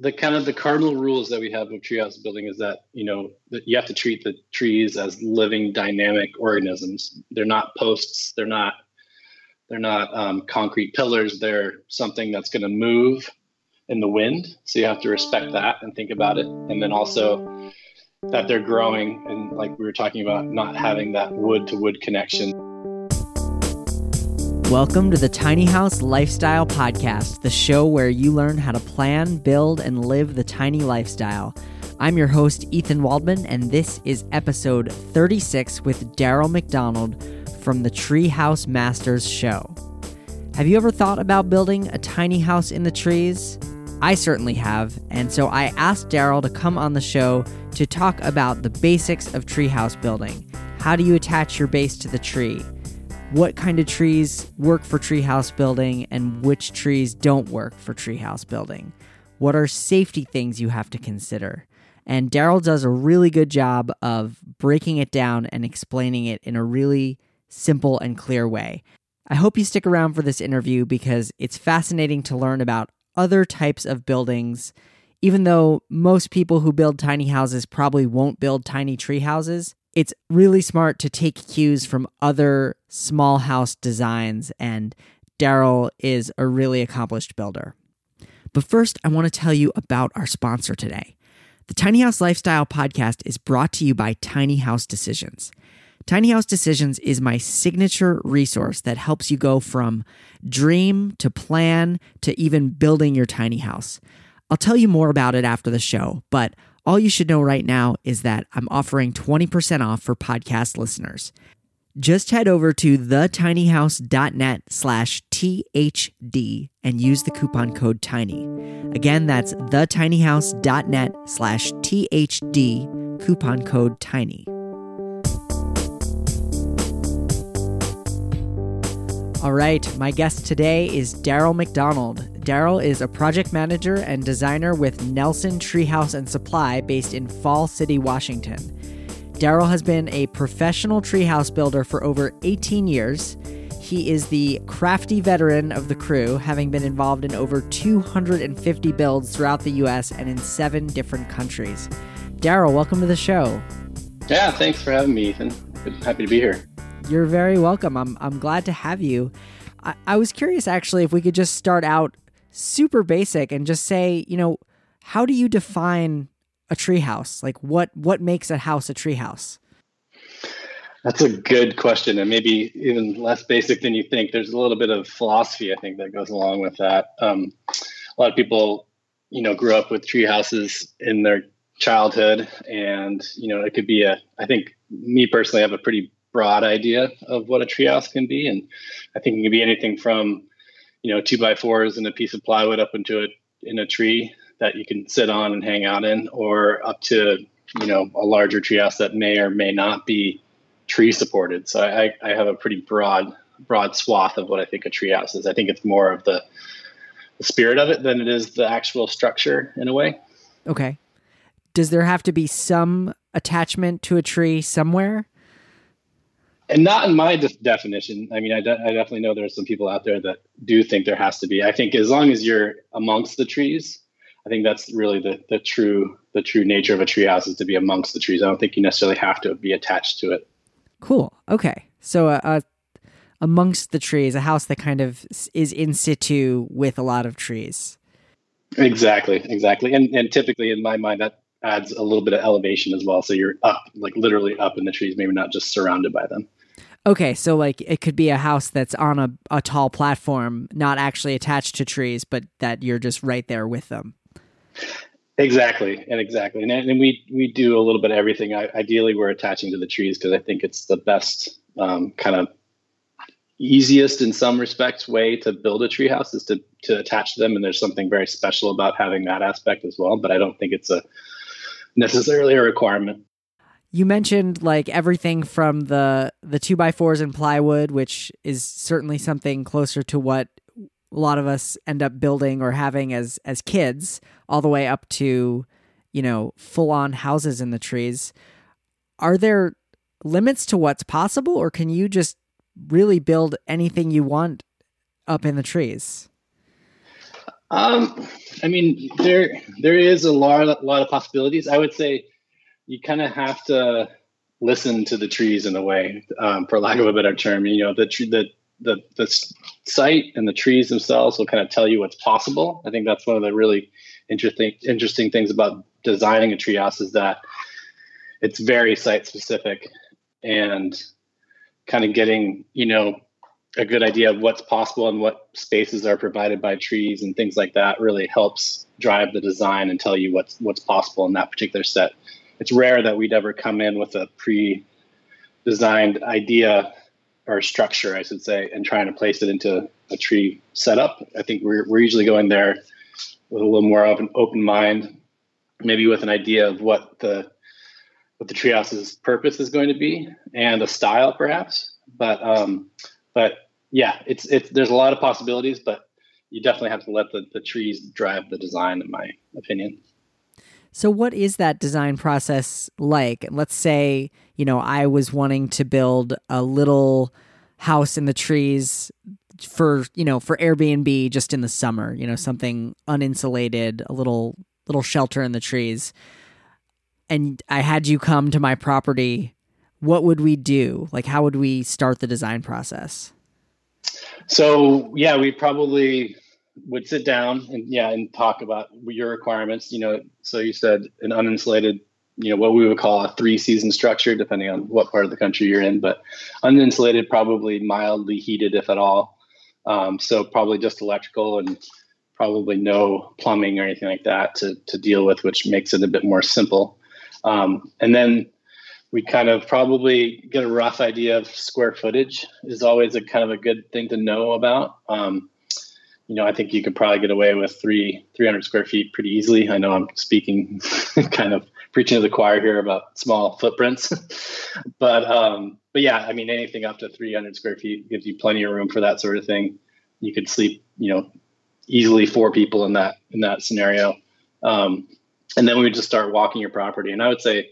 the kind of the cardinal rules that we have of treehouse building is that you know that you have to treat the trees as living dynamic organisms. They're not posts. They're not they're not um, concrete pillars. They're something that's going to move in the wind. So you have to respect that and think about it. And then also that they're growing and like we were talking about not having that wood to wood connection Welcome to the Tiny House Lifestyle Podcast, the show where you learn how to plan, build, and live the tiny lifestyle. I'm your host, Ethan Waldman, and this is episode 36 with Daryl McDonald from the Treehouse Masters Show. Have you ever thought about building a tiny house in the trees? I certainly have, and so I asked Daryl to come on the show to talk about the basics of treehouse building. How do you attach your base to the tree? What kind of trees work for treehouse building and which trees don't work for treehouse building. What are safety things you have to consider? And Daryl does a really good job of breaking it down and explaining it in a really simple and clear way. I hope you stick around for this interview because it's fascinating to learn about other types of buildings. Even though most people who build tiny houses probably won't build tiny tree houses, it's really smart to take cues from other small house designs, and Daryl is a really accomplished builder. But first, I want to tell you about our sponsor today. The Tiny House Lifestyle podcast is brought to you by Tiny House Decisions. Tiny House Decisions is my signature resource that helps you go from dream to plan to even building your tiny house. I'll tell you more about it after the show, but all you should know right now is that I'm offering 20% off for podcast listeners. Just head over to thetinyhouse.net slash THD and use the coupon code TINY. Again, that's thetinyhouse.net slash THD, coupon code TINY. All right, my guest today is Daryl McDonald. Daryl is a project manager and designer with Nelson Treehouse and Supply based in Fall City, Washington. Daryl has been a professional treehouse builder for over 18 years. He is the crafty veteran of the crew, having been involved in over 250 builds throughout the U.S. and in seven different countries. Daryl, welcome to the show. Yeah, thanks for having me, Ethan. Happy to be here. You're very welcome. I'm, I'm glad to have you. I, I was curious, actually, if we could just start out super basic and just say, you know, how do you define a treehouse? Like what what makes a house a treehouse? That's a good question, and maybe even less basic than you think. There's a little bit of philosophy, I think, that goes along with that. Um, a lot of people, you know, grew up with tree houses in their childhood, and you know, it could be a. I think me personally, I have a pretty broad idea of what a treehouse can be, and I think it can be anything from you know two by fours and a piece of plywood up into it in a tree that you can sit on and hang out in, or up to you know a larger treehouse that may or may not be tree supported. So I, I have a pretty broad broad swath of what I think a treehouse is. I think it's more of the, the spirit of it than it is the actual structure in a way. Okay. Does there have to be some attachment to a tree somewhere? And not in my de- definition. I mean, I, de- I definitely know there are some people out there that do think there has to be. I think as long as you're amongst the trees, I think that's really the the true the true nature of a treehouse is to be amongst the trees. I don't think you necessarily have to be attached to it. Cool. Okay. So uh, uh amongst the trees, a house that kind of is in situ with a lot of trees. Exactly. Exactly. And and typically in my mind that adds a little bit of elevation as well. So you're up, like literally up in the trees, maybe not just surrounded by them. Okay, so like it could be a house that's on a, a tall platform, not actually attached to trees, but that you're just right there with them. Exactly, and exactly, and, and we we do a little bit of everything. I, ideally, we're attaching to the trees because I think it's the best um, kind of easiest in some respects way to build a treehouse is to to attach them, and there's something very special about having that aspect as well. But I don't think it's a necessarily a requirement. You mentioned like everything from the the two by fours and plywood, which is certainly something closer to what a lot of us end up building or having as as kids, all the way up to you know full on houses in the trees. Are there limits to what's possible, or can you just really build anything you want up in the trees? Um, I mean, there there is a lot a lot of possibilities. I would say you kind of have to listen to the trees in a way, um, for lack of a better term. You know, the tree the the the site and the trees themselves will kind of tell you what's possible. I think that's one of the really interesting interesting things about designing a treehouse is that it's very site specific and kind of getting you know a good idea of what's possible and what spaces are provided by trees and things like that really helps drive the design and tell you what's what's possible in that particular set. It's rare that we'd ever come in with a pre-designed idea or structure, I should say, and trying to place it into a tree setup. I think we're we're usually going there with a little more of an open mind, maybe with an idea of what the what the treehouse's purpose is going to be and a style perhaps. But um, but yeah, it's it's there's a lot of possibilities, but you definitely have to let the, the trees drive the design, in my opinion. So, what is that design process like? Let's say, you know, I was wanting to build a little house in the trees for, you know, for Airbnb just in the summer, you know, something uninsulated, a little little shelter in the trees. And I had you come to my property what would we do? Like, how would we start the design process? So, yeah, we probably would sit down and yeah, and talk about your requirements. You know, so you said an uninsulated, you know, what we would call a three season structure, depending on what part of the country you're in, but uninsulated, probably mildly heated, if at all. Um, so probably just electrical and probably no plumbing or anything like that to to deal with, which makes it a bit more simple. Um, and then we kind of probably get a rough idea of square footage is always a kind of a good thing to know about. Um, you know, I think you could probably get away with three 300 square feet pretty easily. I know I'm speaking kind of preaching to the choir here about small footprints, but um, but yeah, I mean anything up to 300 square feet gives you plenty of room for that sort of thing. You could sleep, you know, easily four people in that in that scenario, um, and then we would just start walking your property. And I would say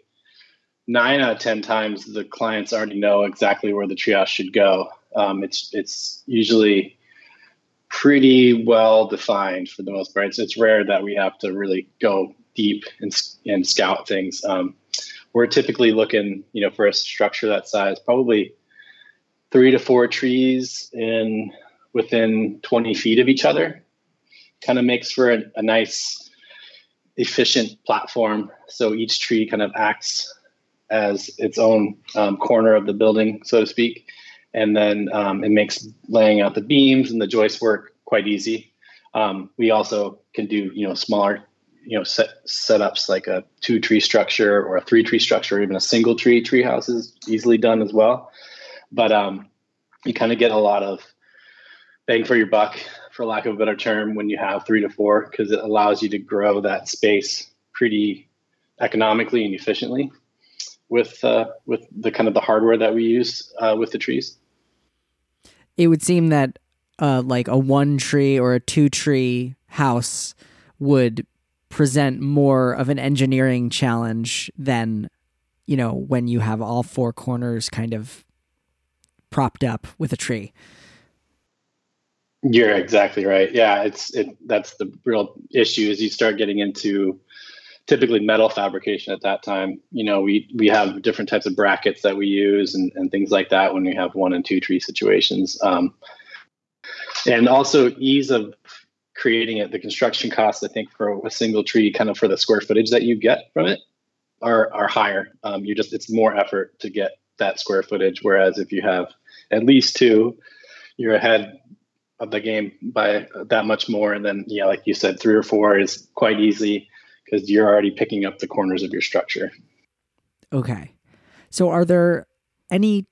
nine out of ten times the clients already know exactly where the triage should go. Um, it's it's usually pretty well defined for the most part. It's, it's rare that we have to really go deep and, and scout things. Um, we're typically looking, you know, for a structure that size, probably three to four trees in within 20 feet of each other. Kind of makes for a, a nice, efficient platform. So each tree kind of acts as its own um, corner of the building, so to speak. And then um, it makes laying out the beams and the joist work quite easy. Um, we also can do, you know, smaller, you know, set setups like a two tree structure or a three tree structure, or even a single tree tree house is easily done as well. But um, you kind of get a lot of bang for your buck, for lack of a better term, when you have three to four, because it allows you to grow that space pretty economically and efficiently with uh, with the kind of the hardware that we use uh, with the trees. It would seem that uh, like a one tree or a two tree house would present more of an engineering challenge than you know when you have all four corners kind of propped up with a tree. You're exactly right. Yeah, it's it. That's the real issue is you start getting into typically metal fabrication at that time. You know, we we have different types of brackets that we use and, and things like that when we have one and two tree situations. Um, and also ease of creating it, the construction costs, I think, for a single tree, kind of for the square footage that you get from it, are are higher. Um, you just it's more effort to get that square footage. Whereas if you have at least two, you're ahead of the game by that much more. And then, yeah, like you said, three or four is quite easy because you're already picking up the corners of your structure. Okay. So are there any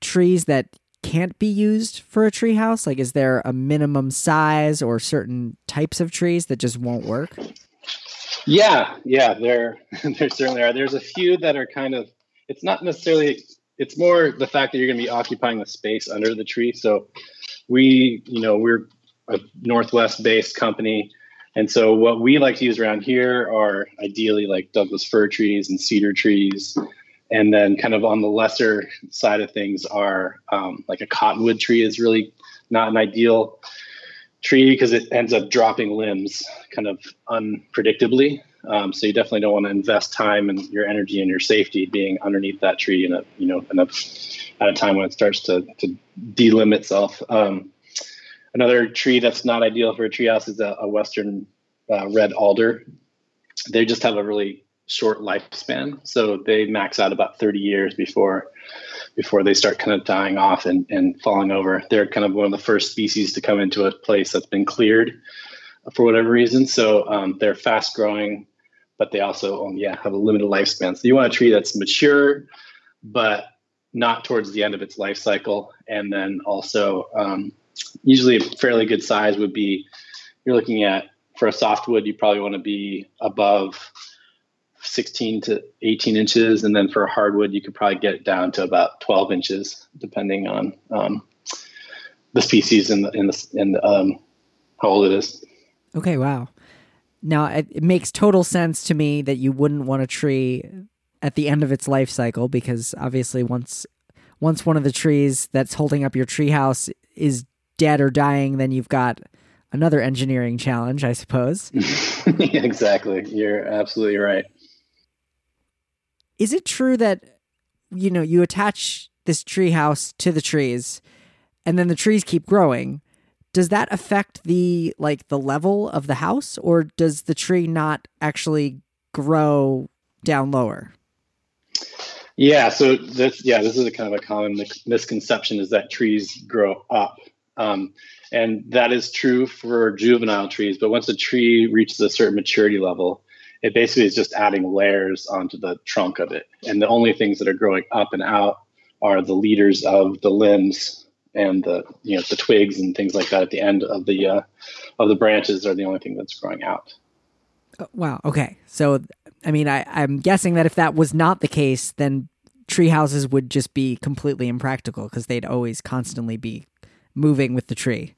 trees that can't be used for a tree house? Like is there a minimum size or certain types of trees that just won't work? Yeah, yeah, there there certainly are. There's a few that are kind of it's not necessarily it's more the fact that you're going to be occupying the space under the tree. So we, you know, we're a northwest based company and so what we like to use around here are ideally like Douglas fir trees and cedar trees. And then kind of on the lesser side of things are um, like a cottonwood tree is really not an ideal tree because it ends up dropping limbs kind of unpredictably. Um, so you definitely don't want to invest time and your energy and your safety being underneath that tree in a you know in a, at a time when it starts to to delimb itself. Um, another tree that's not ideal for a treehouse is a, a western uh, red alder. They just have a really short lifespan, so they max out about 30 years before before they start kind of dying off and, and falling over. They're kind of one of the first species to come into a place that's been cleared for whatever reason. So um, they're fast growing, but they also, um, yeah, have a limited lifespan. So you want a tree that's mature, but not towards the end of its life cycle. And then also, um, usually a fairly good size would be you're looking at for a softwood, you probably want to be above 16 to 18 inches, and then for a hardwood, you could probably get down to about 12 inches, depending on um, the species and the, the, and um, how old it is. Okay, wow. Now it, it makes total sense to me that you wouldn't want a tree at the end of its life cycle because obviously once once one of the trees that's holding up your treehouse is dead or dying, then you've got another engineering challenge, I suppose. exactly. You're absolutely right. Is it true that you know you attach this tree house to the trees, and then the trees keep growing? Does that affect the like the level of the house, or does the tree not actually grow down lower? Yeah, so this yeah, this is a kind of a common misconception is that trees grow up. Um, and that is true for juvenile trees, but once a tree reaches a certain maturity level, it basically is just adding layers onto the trunk of it. And the only things that are growing up and out are the leaders of the limbs and the you know the twigs and things like that at the end of the uh, of the branches are the only thing that's growing out. Oh, wow. Okay. So I mean, I, I'm guessing that if that was not the case, then tree houses would just be completely impractical because they'd always constantly be moving with the tree.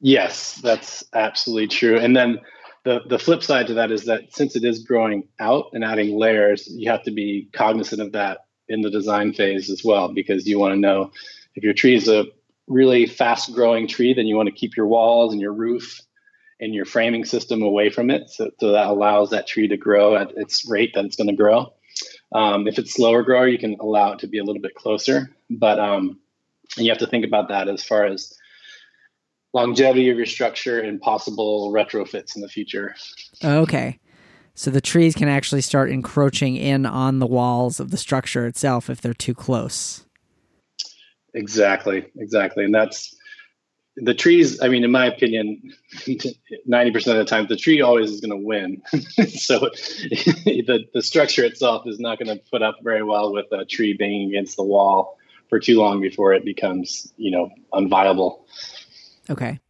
Yes, that's absolutely true. And then the the flip side to that is that since it is growing out and adding layers, you have to be cognizant of that in the design phase as well, because you want to know if your tree is a really fast growing tree, then you want to keep your walls and your roof and your framing system away from it, so, so that allows that tree to grow at its rate that it's going to grow. Um, if it's slower grower, you can allow it to be a little bit closer, but um, you have to think about that as far as longevity of your structure and possible retrofits in the future. Okay. So the trees can actually start encroaching in on the walls of the structure itself if they're too close. Exactly, exactly. And that's the trees, I mean, in my opinion, 90% of the time, the tree always is going to win. so the, the structure itself is not going to put up very well with a tree banging against the wall for too long before it becomes, you know, unviable. Okay.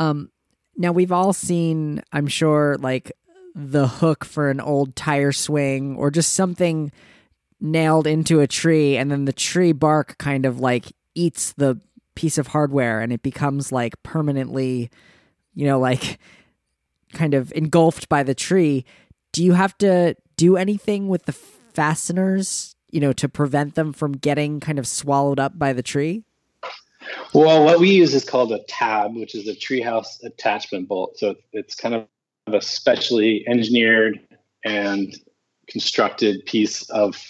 Um now we've all seen, I'm sure, like the hook for an old tire swing or just something nailed into a tree and then the tree bark kind of like eats the piece of hardware and it becomes like permanently, you know, like kind of engulfed by the tree. Do you have to do anything with the fasteners, you know, to prevent them from getting kind of swallowed up by the tree? Well, what we use is called a tab, which is a treehouse attachment bolt. So it's kind of a specially engineered and constructed piece of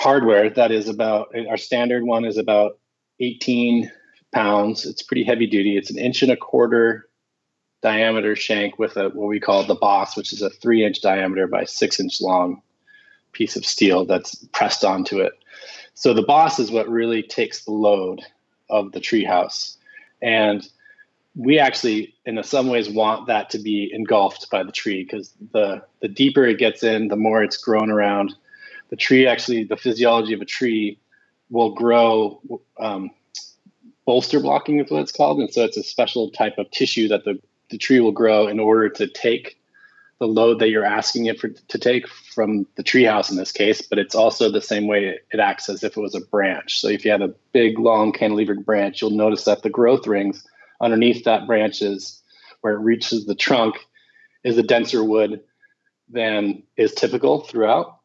hardware that is about our standard one is about 18 pounds. It's pretty heavy duty. It's an inch and a quarter diameter shank with a what we call the boss, which is a three inch diameter by six inch long piece of steel that's pressed onto it. So the boss is what really takes the load of the treehouse. And we actually, in some ways, want that to be engulfed by the tree because the, the deeper it gets in, the more it's grown around. The tree actually, the physiology of a tree will grow um, bolster blocking is what it's called. And so it's a special type of tissue that the, the tree will grow in order to take the load that you're asking it for, to take from the treehouse in this case, but it's also the same way it acts as if it was a branch. So if you have a big, long cantilevered branch, you'll notice that the growth rings underneath that branch is where it reaches the trunk is a denser wood than is typical throughout.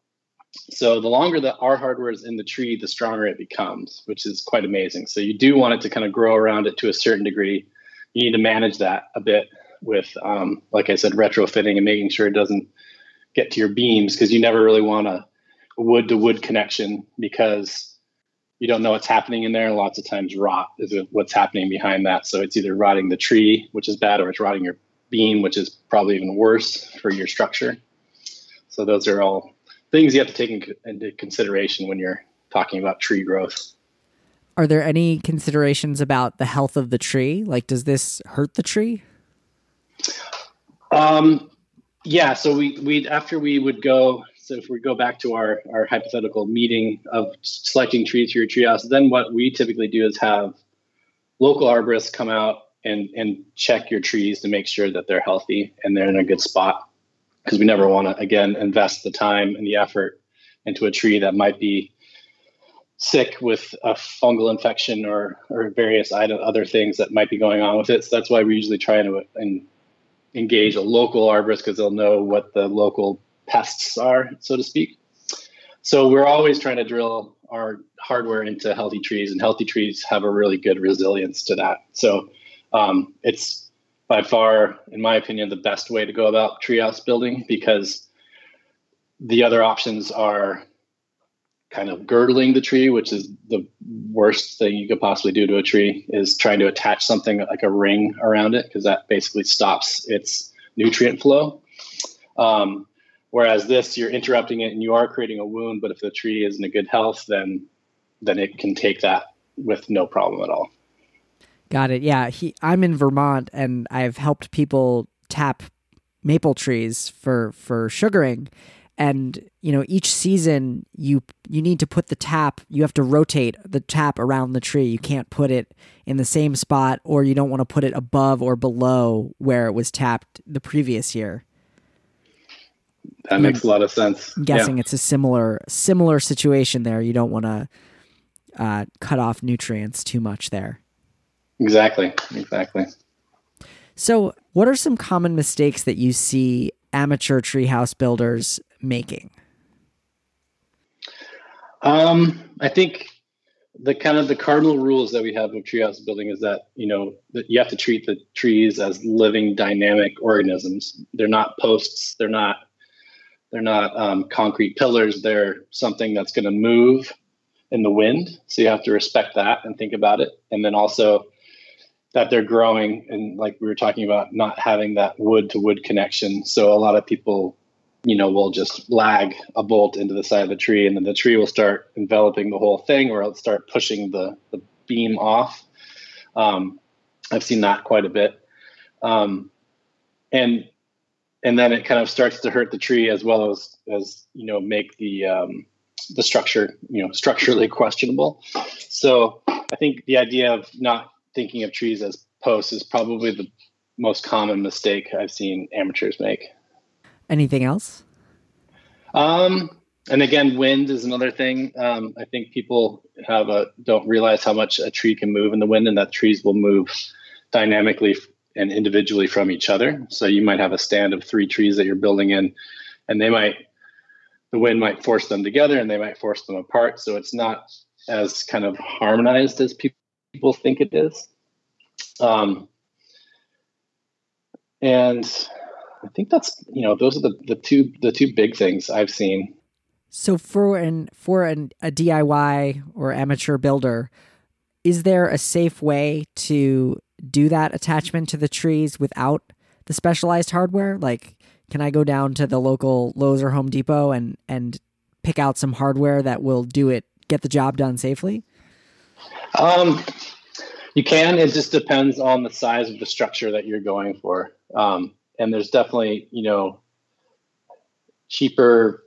So the longer that our hardware is in the tree, the stronger it becomes, which is quite amazing. So you do want it to kind of grow around it to a certain degree you need to manage that a bit with, um, like I said, retrofitting and making sure it doesn't get to your beams because you never really want a wood to wood connection because you don't know what's happening in there. And lots of times, rot is what's happening behind that. So it's either rotting the tree, which is bad, or it's rotting your beam, which is probably even worse for your structure. So those are all things you have to take into consideration when you're talking about tree growth. Are there any considerations about the health of the tree? Like, does this hurt the tree? Um, yeah. So we we after we would go. So if we go back to our our hypothetical meeting of selecting trees for your treehouse, then what we typically do is have local arborists come out and and check your trees to make sure that they're healthy and they're in a good spot because we never want to again invest the time and the effort into a tree that might be sick with a fungal infection or or various other things that might be going on with it. So that's why we usually try to and engage a local arborist because they'll know what the local pests are, so to speak. So we're always trying to drill our hardware into healthy trees, and healthy trees have a really good resilience to that. So um, it's by far, in my opinion, the best way to go about treehouse building because the other options are kind of girdling the tree, which is the worst thing you could possibly do to a tree, is trying to attach something like a ring around it because that basically stops its nutrient flow. Um, whereas this, you're interrupting it and you are creating a wound, but if the tree is in a good health, then then it can take that with no problem at all. Got it. Yeah, he, I'm in Vermont and I've helped people tap maple trees for for sugaring and you know each season you you need to put the tap you have to rotate the tap around the tree. You can't put it in the same spot or you don't want to put it above or below where it was tapped the previous year. That and makes a lot of sense. I'm guessing yeah. it's a similar similar situation there. You don't want to uh, cut off nutrients too much there. Exactly exactly. So what are some common mistakes that you see amateur treehouse builders making? Um, I think the kind of the cardinal rules that we have of treehouse building is that you know that you have to treat the trees as living dynamic organisms. They're not posts. They're not they're not um, concrete pillars. They're something that's going to move in the wind. So you have to respect that and think about it. And then also that they're growing and like we were talking about not having that wood to wood connection. So a lot of people you know, we'll just lag a bolt into the side of the tree, and then the tree will start enveloping the whole thing, or it'll start pushing the the beam off. Um, I've seen that quite a bit, um, and and then it kind of starts to hurt the tree as well as as you know make the um, the structure you know structurally questionable. So I think the idea of not thinking of trees as posts is probably the most common mistake I've seen amateurs make. Anything else? Um, and again, wind is another thing. Um, I think people have a don't realize how much a tree can move in the wind, and that trees will move dynamically and individually from each other. So you might have a stand of three trees that you're building in, and they might the wind might force them together, and they might force them apart. So it's not as kind of harmonized as people think it is. Um, and I think that's you know those are the the two the two big things I've seen. So for an for an, a DIY or amateur builder, is there a safe way to do that attachment to the trees without the specialized hardware? Like, can I go down to the local Lowe's or Home Depot and and pick out some hardware that will do it, get the job done safely? Um, you can. It just depends on the size of the structure that you're going for. Um, and there's definitely you know cheaper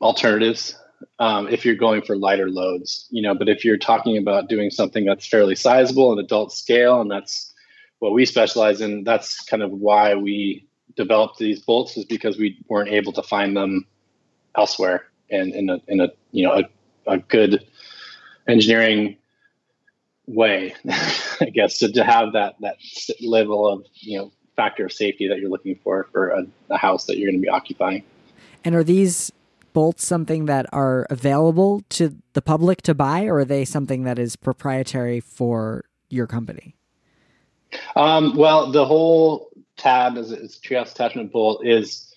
alternatives um, if you're going for lighter loads you know. But if you're talking about doing something that's fairly sizable and adult scale and that's what we specialize in that's kind of why we developed these bolts is because we weren't able to find them elsewhere and in a in a you know a, a good engineering way i guess to, to have that that level of you know factor of safety that you're looking for for a, a house that you're going to be occupying. And are these bolts something that are available to the public to buy, or are they something that is proprietary for your company? Um, well, the whole tab is it's treehouse attachment bolt is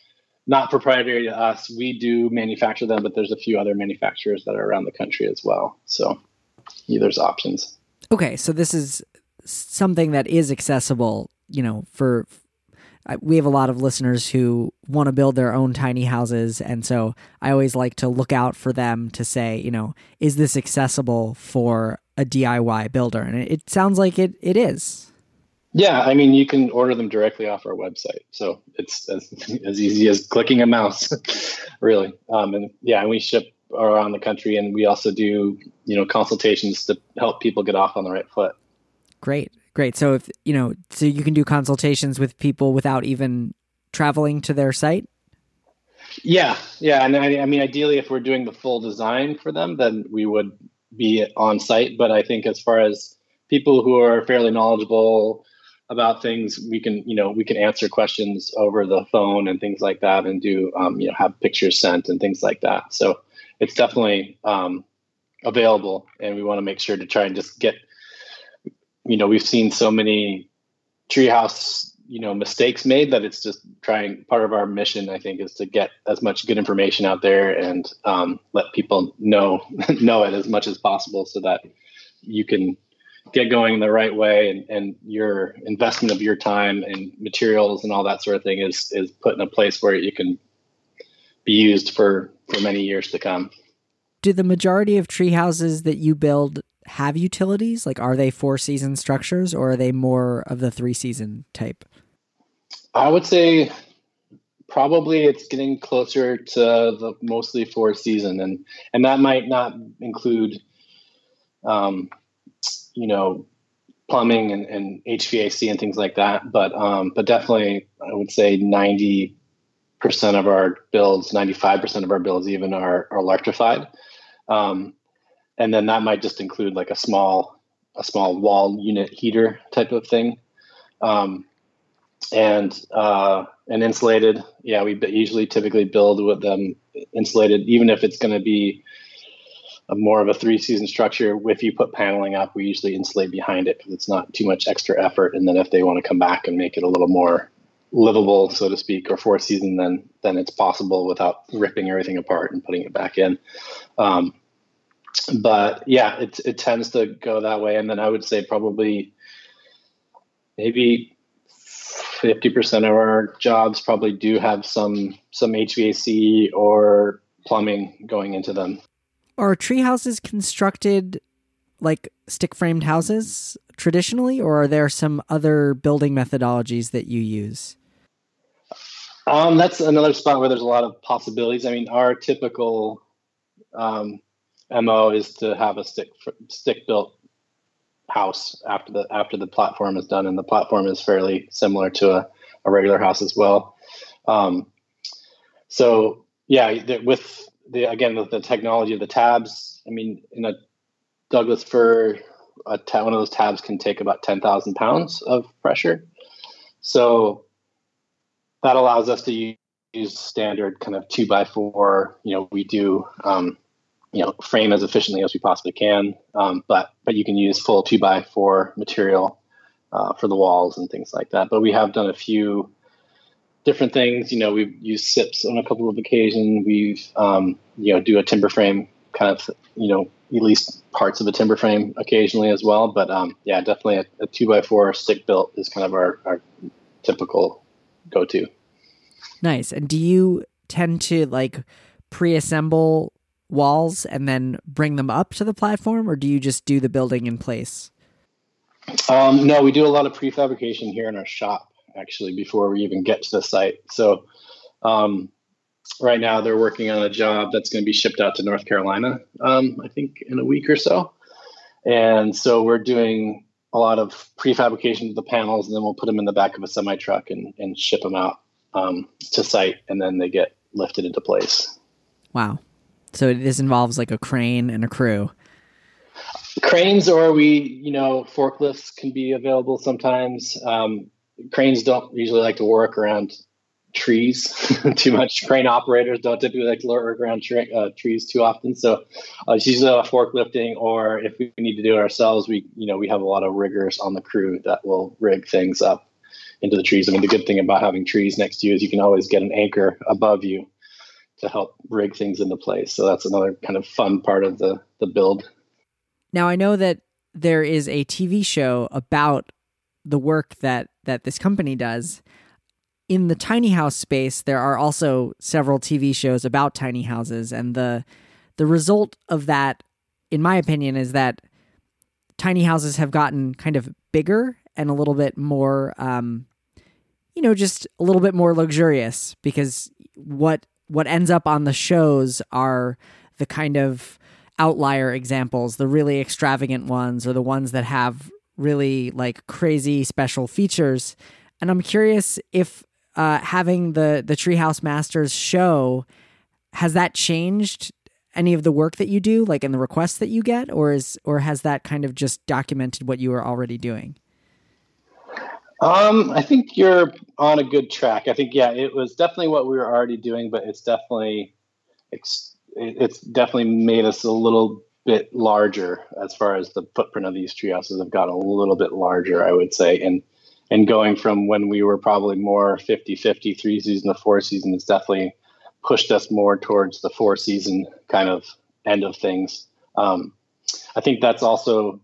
not proprietary to us. We do manufacture them, but there's a few other manufacturers that are around the country as well. So yeah, there's options. Okay, so this is something that is accessible, you know, for we have a lot of listeners who want to build their own tiny houses and so I always like to look out for them to say, you know, is this accessible for a DIY builder? And it, sounds like it it is. Yeah, I mean, you can order them directly off our website, so it's as, as easy as clicking a mouse, really. Um, and yeah, and we ship around the country, and we also do you know consultations to help people get off on the right foot. Great, great. So if you know, so you can do consultations with people without even traveling to their site. Yeah, yeah, and I, I mean, ideally, if we're doing the full design for them, then we would be on site. But I think as far as people who are fairly knowledgeable about things we can you know we can answer questions over the phone and things like that and do um, you know have pictures sent and things like that so it's definitely um, available and we want to make sure to try and just get you know we've seen so many treehouse you know mistakes made that it's just trying part of our mission i think is to get as much good information out there and um, let people know know it as much as possible so that you can get going the right way and, and your investment of your time and materials and all that sort of thing is is put in a place where you can be used for for many years to come. Do the majority of tree houses that you build have utilities like are they four season structures or are they more of the three season type i would say probably it's getting closer to the mostly four season and and that might not include um, you know, plumbing and, and HVAC and things like that. But um, but definitely, I would say ninety percent of our builds, ninety five percent of our builds, even are, are electrified. Um, and then that might just include like a small a small wall unit heater type of thing. Um, and uh, and insulated, yeah, we usually typically build with them insulated, even if it's going to be a more of a three season structure. If you put paneling up, we usually insulate behind it because it's not too much extra effort. And then if they want to come back and make it a little more livable, so to speak, or four season, then then it's possible without ripping everything apart and putting it back in. Um, but yeah, it it tends to go that way. And then I would say probably maybe 50% of our jobs probably do have some some HVAC or plumbing going into them are tree houses constructed like stick framed houses traditionally, or are there some other building methodologies that you use? Um, that's another spot where there's a lot of possibilities. I mean, our typical um, mo is to have a stick stick built house after the after the platform is done, and the platform is fairly similar to a, a regular house as well. Um, so yeah, with the again the, the technology of the tabs. I mean, in a Douglas fir, a ta- one of those tabs can take about ten thousand pounds of pressure. So that allows us to use, use standard kind of two by four. You know, we do um, you know frame as efficiently as we possibly can, um, but but you can use full two by four material uh, for the walls and things like that. But we have done a few different things. You know, we've used SIPs on a couple of occasions. We've, um, you know, do a timber frame kind of, you know, at least parts of a timber frame occasionally as well. But um, yeah, definitely a, a, two by four stick built is kind of our, our typical go to. Nice. And do you tend to like pre-assemble walls and then bring them up to the platform, or do you just do the building in place? Um, no, we do a lot of prefabrication here in our shop actually before we even get to the site. So um, right now they're working on a job that's going to be shipped out to North Carolina, um, I think in a week or so. And so we're doing a lot of prefabrication of the panels, and then we'll put them in the back of a semi truck and, and ship them out um, to site, and then they get lifted into place. Wow. So this involves like a crane and a crew. Cranes, or we, you know, forklifts can be available sometimes. Um, cranes don't usually like to work around trees too much. Crane operators don't typically like to work around uh, trees too often. So uh, it's usually a forklifting, or if we need to do it ourselves, we you know we have a lot of riggers on the crew that will rig things up into the trees. I mean, the good thing about having trees next to you is you can always get an anchor above you to help rig things into place. So that's another kind of fun part of the the build. Now I know that there is a TV show about the work that that this company does in the tiny house space, there are also several TV shows about tiny houses, and the the result of that, in my opinion, is that tiny houses have gotten kind of bigger and a little bit more, um, you know, just a little bit more luxurious because what what ends up on the shows are the kind of outlier examples, the really extravagant ones, or the ones that have really like crazy special features. And I'm curious if uh, having the the Treehouse Masters show has that changed any of the work that you do, like in the requests that you get, or is or has that kind of just documented what you are already doing? Um, I think you're on a good track. I think yeah, it was definitely what we were already doing, but it's definitely it's it's definitely made us a little bit larger as far as the footprint of these treehouses have gotten a little bit larger, I would say, and and going from when we were probably more 50 50 three season to four season has definitely pushed us more towards the four season kind of end of things um, i think that's also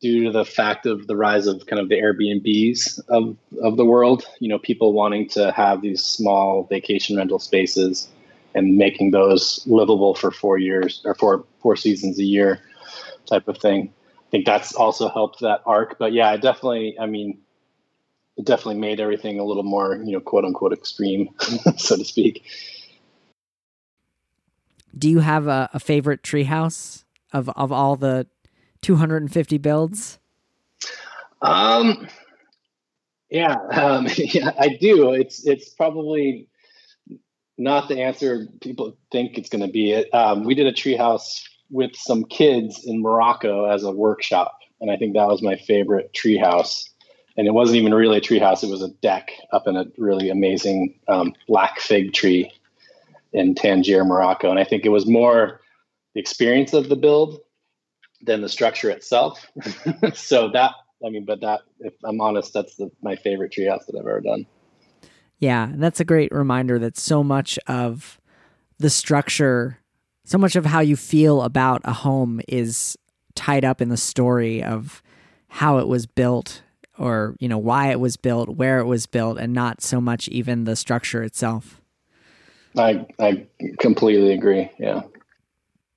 due to the fact of the rise of kind of the airbnbs of, of the world you know people wanting to have these small vacation rental spaces and making those livable for four years or four four seasons a year type of thing i think that's also helped that arc but yeah I definitely i mean it definitely made everything a little more, you know, quote unquote extreme, so to speak. Do you have a, a favorite treehouse of of all the 250 builds? Um, yeah, um, yeah, I do. It's it's probably not the answer people think it's going to be. It. Um, we did a treehouse with some kids in Morocco as a workshop, and I think that was my favorite treehouse and it wasn't even really a treehouse; it was a deck up in a really amazing um, black fig tree in Tangier, Morocco. And I think it was more the experience of the build than the structure itself. so that, I mean, but that, if I'm honest, that's the, my favorite treehouse that I've ever done. Yeah, that's a great reminder that so much of the structure, so much of how you feel about a home is tied up in the story of how it was built or you know why it was built, where it was built, and not so much even the structure itself. I I completely agree. Yeah.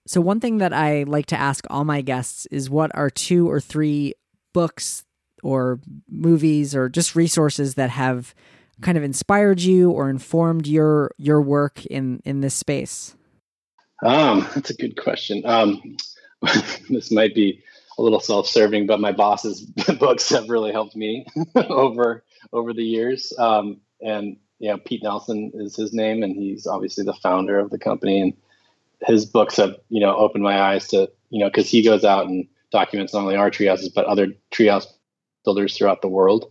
So one thing that I like to ask all my guests is what are two or three books or movies or just resources that have kind of inspired you or informed your your work in in this space? Um, that's a good question. Um, this might be a little self-serving, but my boss's books have really helped me over over the years. Um, and know, Pete Nelson is his name, and he's obviously the founder of the company. And his books have you know opened my eyes to you know because he goes out and documents not only our treehouses but other treehouse builders throughout the world.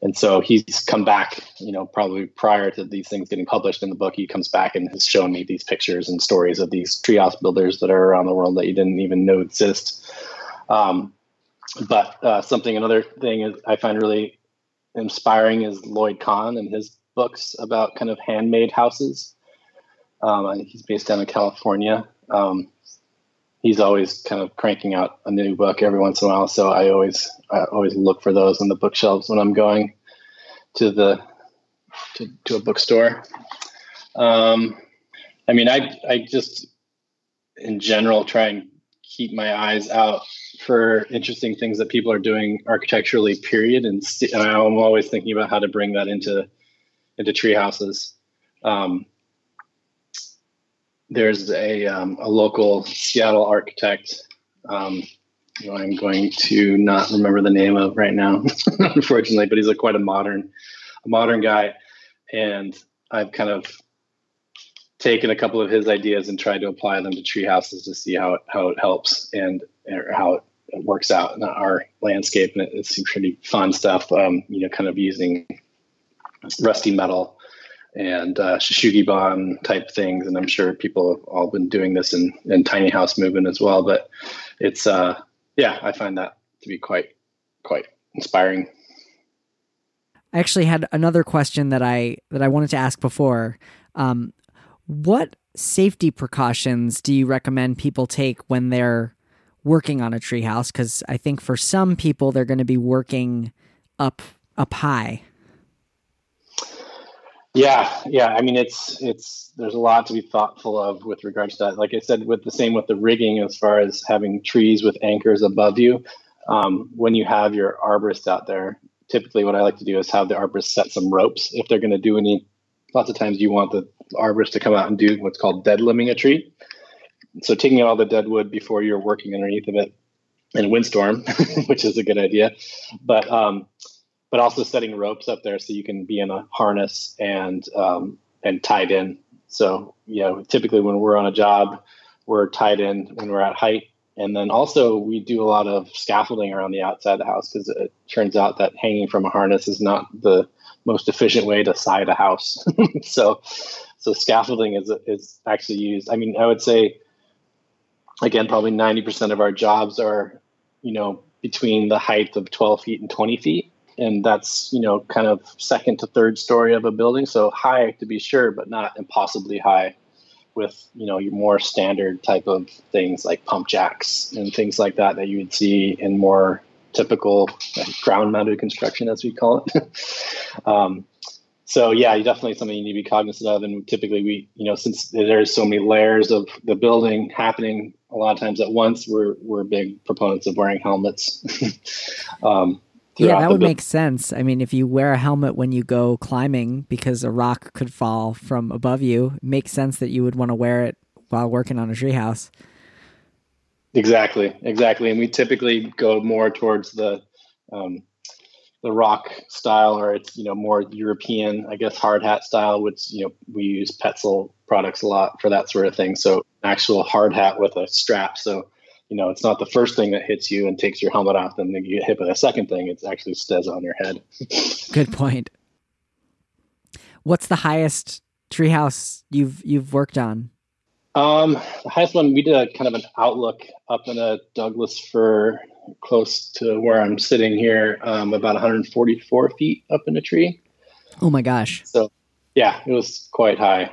And so he's come back, you know, probably prior to these things getting published in the book, he comes back and has shown me these pictures and stories of these treehouse builders that are around the world that you didn't even know exist. Um, but uh, something another thing is I find really inspiring is Lloyd Kahn and his books about kind of handmade houses. Um, he's based down in California. Um, he's always kind of cranking out a new book every once in a while, so I always I always look for those on the bookshelves when I'm going to the to, to a bookstore. Um, I mean, I I just in general try and keep my eyes out for interesting things that people are doing architecturally. Period, and, and I'm always thinking about how to bring that into into tree houses. Um, there's a um, a local Seattle architect. Um, who I'm going to not remember the name of right now, unfortunately, but he's a quite a modern, a modern guy, and I've kind of taken a couple of his ideas and tried to apply them to tree houses to see how it, how it helps and how it, works out in our landscape. And it, it's some pretty fun stuff, um, you know, kind of using rusty metal and uh, shou sugi ban type things. And I'm sure people have all been doing this in, in tiny house movement as well. But it's, uh, yeah, I find that to be quite, quite inspiring. I actually had another question that I that I wanted to ask before. Um, what safety precautions do you recommend people take when they're working on a treehouse? Because I think for some people they're going to be working up up high. Yeah, yeah. I mean, it's it's there's a lot to be thoughtful of with regards to that. Like I said, with the same with the rigging, as far as having trees with anchors above you. Um, when you have your arborist out there, typically what I like to do is have the arborist set some ropes if they're going to do any. Lots of times you want the arborist to come out and do what's called dead limbing a tree. So taking out all the dead wood before you're working underneath of it in a windstorm, which is a good idea. But um, but also setting ropes up there so you can be in a harness and um, and tied in. So you know, typically when we're on a job, we're tied in when we're at height, and then also we do a lot of scaffolding around the outside of the house because it turns out that hanging from a harness is not the most efficient way to side a house. so so scaffolding is is actually used. I mean, I would say again, probably ninety percent of our jobs are you know between the height of 12 feet and 20 feet and that's you know kind of second to third story of a building. So high to be sure but not impossibly high with you know your more standard type of things like pump jacks and things like that that you would see in more typical like, ground mounted construction as we call it. Um, so yeah definitely something you need to be cognizant of. And typically we you know since there's so many layers of the building happening a lot of times at once we're we're big proponents of wearing helmets. Um, yeah, that would make sense. I mean, if you wear a helmet when you go climbing because a rock could fall from above you, it makes sense that you would want to wear it while working on a treehouse. Exactly, exactly. And we typically go more towards the um, the rock style, or it's you know more European, I guess, hard hat style. Which you know we use Petzl products a lot for that sort of thing. So actual hard hat with a strap. So you know, it's not the first thing that hits you and takes your helmet off, and then you get hit by the second thing. It actually stays on your head. Good point. What's the highest treehouse you've you've worked on? Um, the highest one we did a kind of an outlook up in a Douglas fir, close to where I'm sitting here, um, about 144 feet up in a tree. Oh my gosh! So, yeah, it was quite high,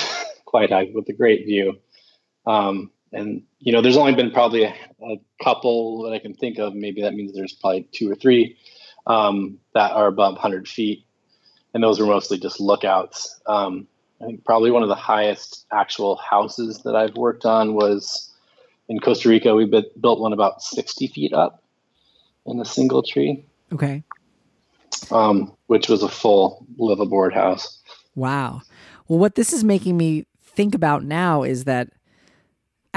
quite high with a great view. Um, and you know, there's only been probably a, a, couple that I can think of. Maybe that means there's probably two or three um, that are above 100 feet, and those were mostly just lookouts. Um, I think probably one of the highest actual houses that I've worked on was in Costa Rica. We built one about 60 feet up in a single tree. Okay. Um, which was a full liveaboard house. Wow. Well, what this is making me think about now is that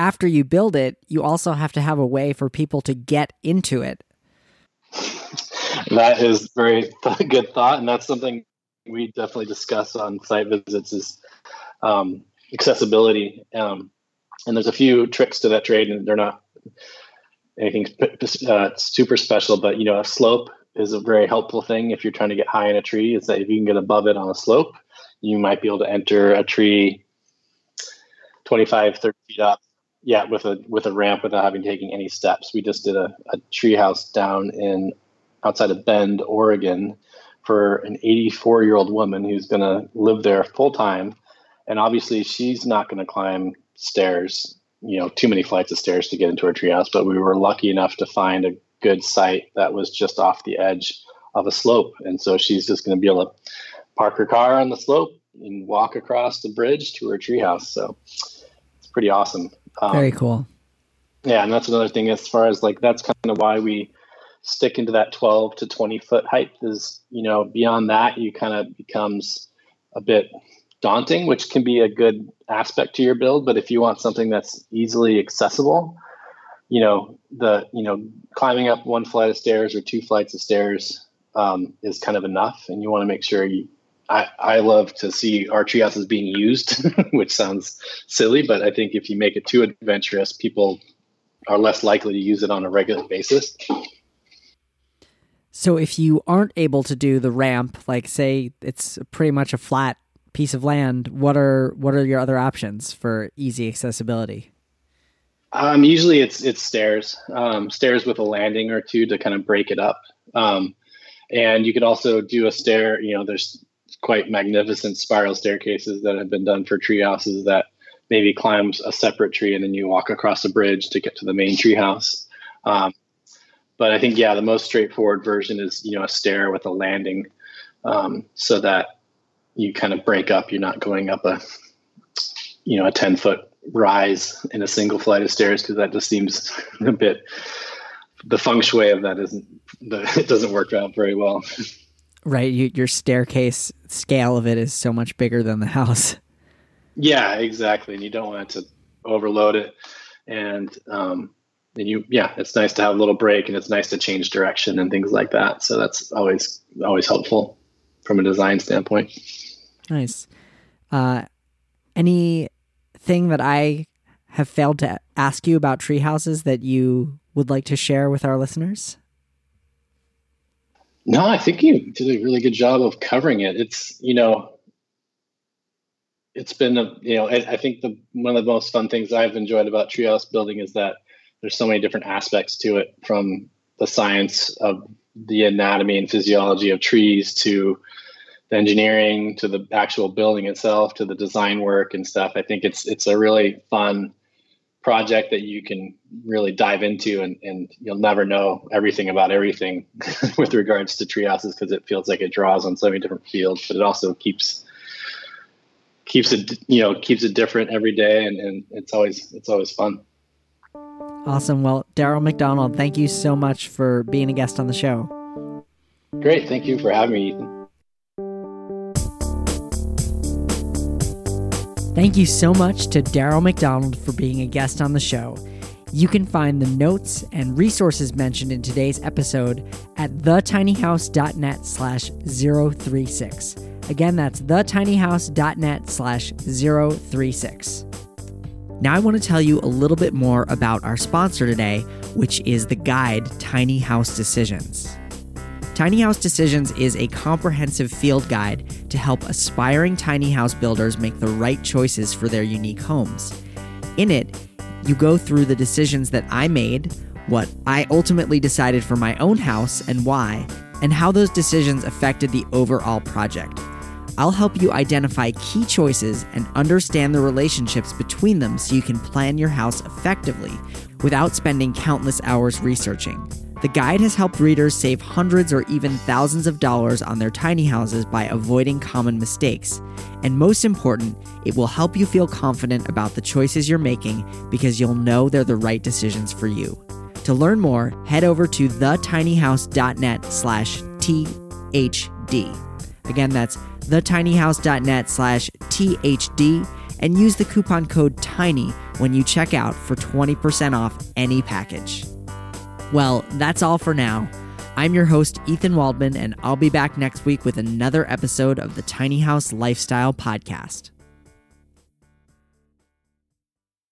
after you build it, you also have to have a way for people to get into it. That is very good thought, and that's something we definitely discuss on site visits is um, accessibility. Um, and there's a few tricks to that trade, and they're not anything uh, super special, but you know, a slope is a very helpful thing if you're trying to get high in a tree. Is that if you can get above it on a slope, you might be able to enter a tree 25, 30 feet up yeah, with a with a ramp without having taken any steps. We just did a, a treehouse down in outside of Bend, Oregon, for an 84 year old woman who's going to live there full time, and obviously she's not going to climb stairs, you know, too many flights of stairs to get into her treehouse. But we were lucky enough to find a good site that was just off the edge of a slope, and so she's just going to be able to park her car on the slope and walk across the bridge to her treehouse. So it's pretty awesome. Um, Very cool. Yeah, and that's another thing as far as like that's kind of why we stick into that 12 to 20 foot height is you know beyond that you kind of becomes a bit daunting which can be a good aspect to your build but if you want something that's easily accessible you know the you know climbing up one flight of stairs or two flights of stairs um, is kind of enough and you want to make sure you I, I love to see our treehouses being used, which sounds silly, but I think if you make it too adventurous, people are less likely to use it on a regular basis. So if you aren't able to do the ramp, like say it's pretty much a flat piece of land, what are what are your other options for easy accessibility? Um, usually it's it's stairs, um, stairs with a landing or two to kind of break it up. Um, and you could also do a stair. You know, there's quite magnificent spiral staircases that have been done for tree houses that maybe climbs a separate tree and then you walk across a bridge to get to the main tree house. Um, but I think yeah, the most straightforward version is you know a stair with a landing, um, so that you kind of break up. You're not going up a you know a 10 foot rise in a single flight of stairs because that just seems a bit the feng shui of that isn't the, it doesn't work out very well right? You, your staircase scale of it is so much bigger than the house. Yeah exactly. And you don't want to overload it. And um and you yeah it's nice to have a little break and it's nice to change direction and things like that. So that's always always helpful from a design standpoint. Nice. Uh any thing that I have failed to ask you about tree houses that you would like to share with our listeners? No, I think you did a really good job of covering it. It's, you know, it's been a, you know, I, I think the one of the most fun things I've enjoyed about treehouse building is that there's so many different aspects to it from the science of the anatomy and physiology of trees to the engineering to the actual building itself to the design work and stuff. I think it's it's a really fun project that you can really dive into and, and you'll never know everything about everything with regards to treehouses because it feels like it draws on so many different fields, but it also keeps keeps it you know keeps it different every day and, and it's always it's always fun. Awesome. Well, Daryl McDonald, thank you so much for being a guest on the show. Great. Thank you for having me, Ethan. Thank you so much to Daryl McDonald for being a guest on the show. You can find the notes and resources mentioned in today's episode at thetinyhouse.net slash 036. Again, that's thetinyhouse.net slash 036. Now, I want to tell you a little bit more about our sponsor today, which is the guide Tiny House Decisions. Tiny House Decisions is a comprehensive field guide to help aspiring tiny house builders make the right choices for their unique homes. In it, you go through the decisions that I made, what I ultimately decided for my own house and why, and how those decisions affected the overall project. I'll help you identify key choices and understand the relationships between them so you can plan your house effectively without spending countless hours researching. The guide has helped readers save hundreds or even thousands of dollars on their tiny houses by avoiding common mistakes. And most important, it will help you feel confident about the choices you're making because you'll know they're the right decisions for you. To learn more, head over to thetinyhouse.net slash THD. Again, that's thetinyhouse.net slash THD and use the coupon code TINY when you check out for 20% off any package. Well, that's all for now. I'm your host, Ethan Waldman, and I'll be back next week with another episode of the Tiny House Lifestyle Podcast.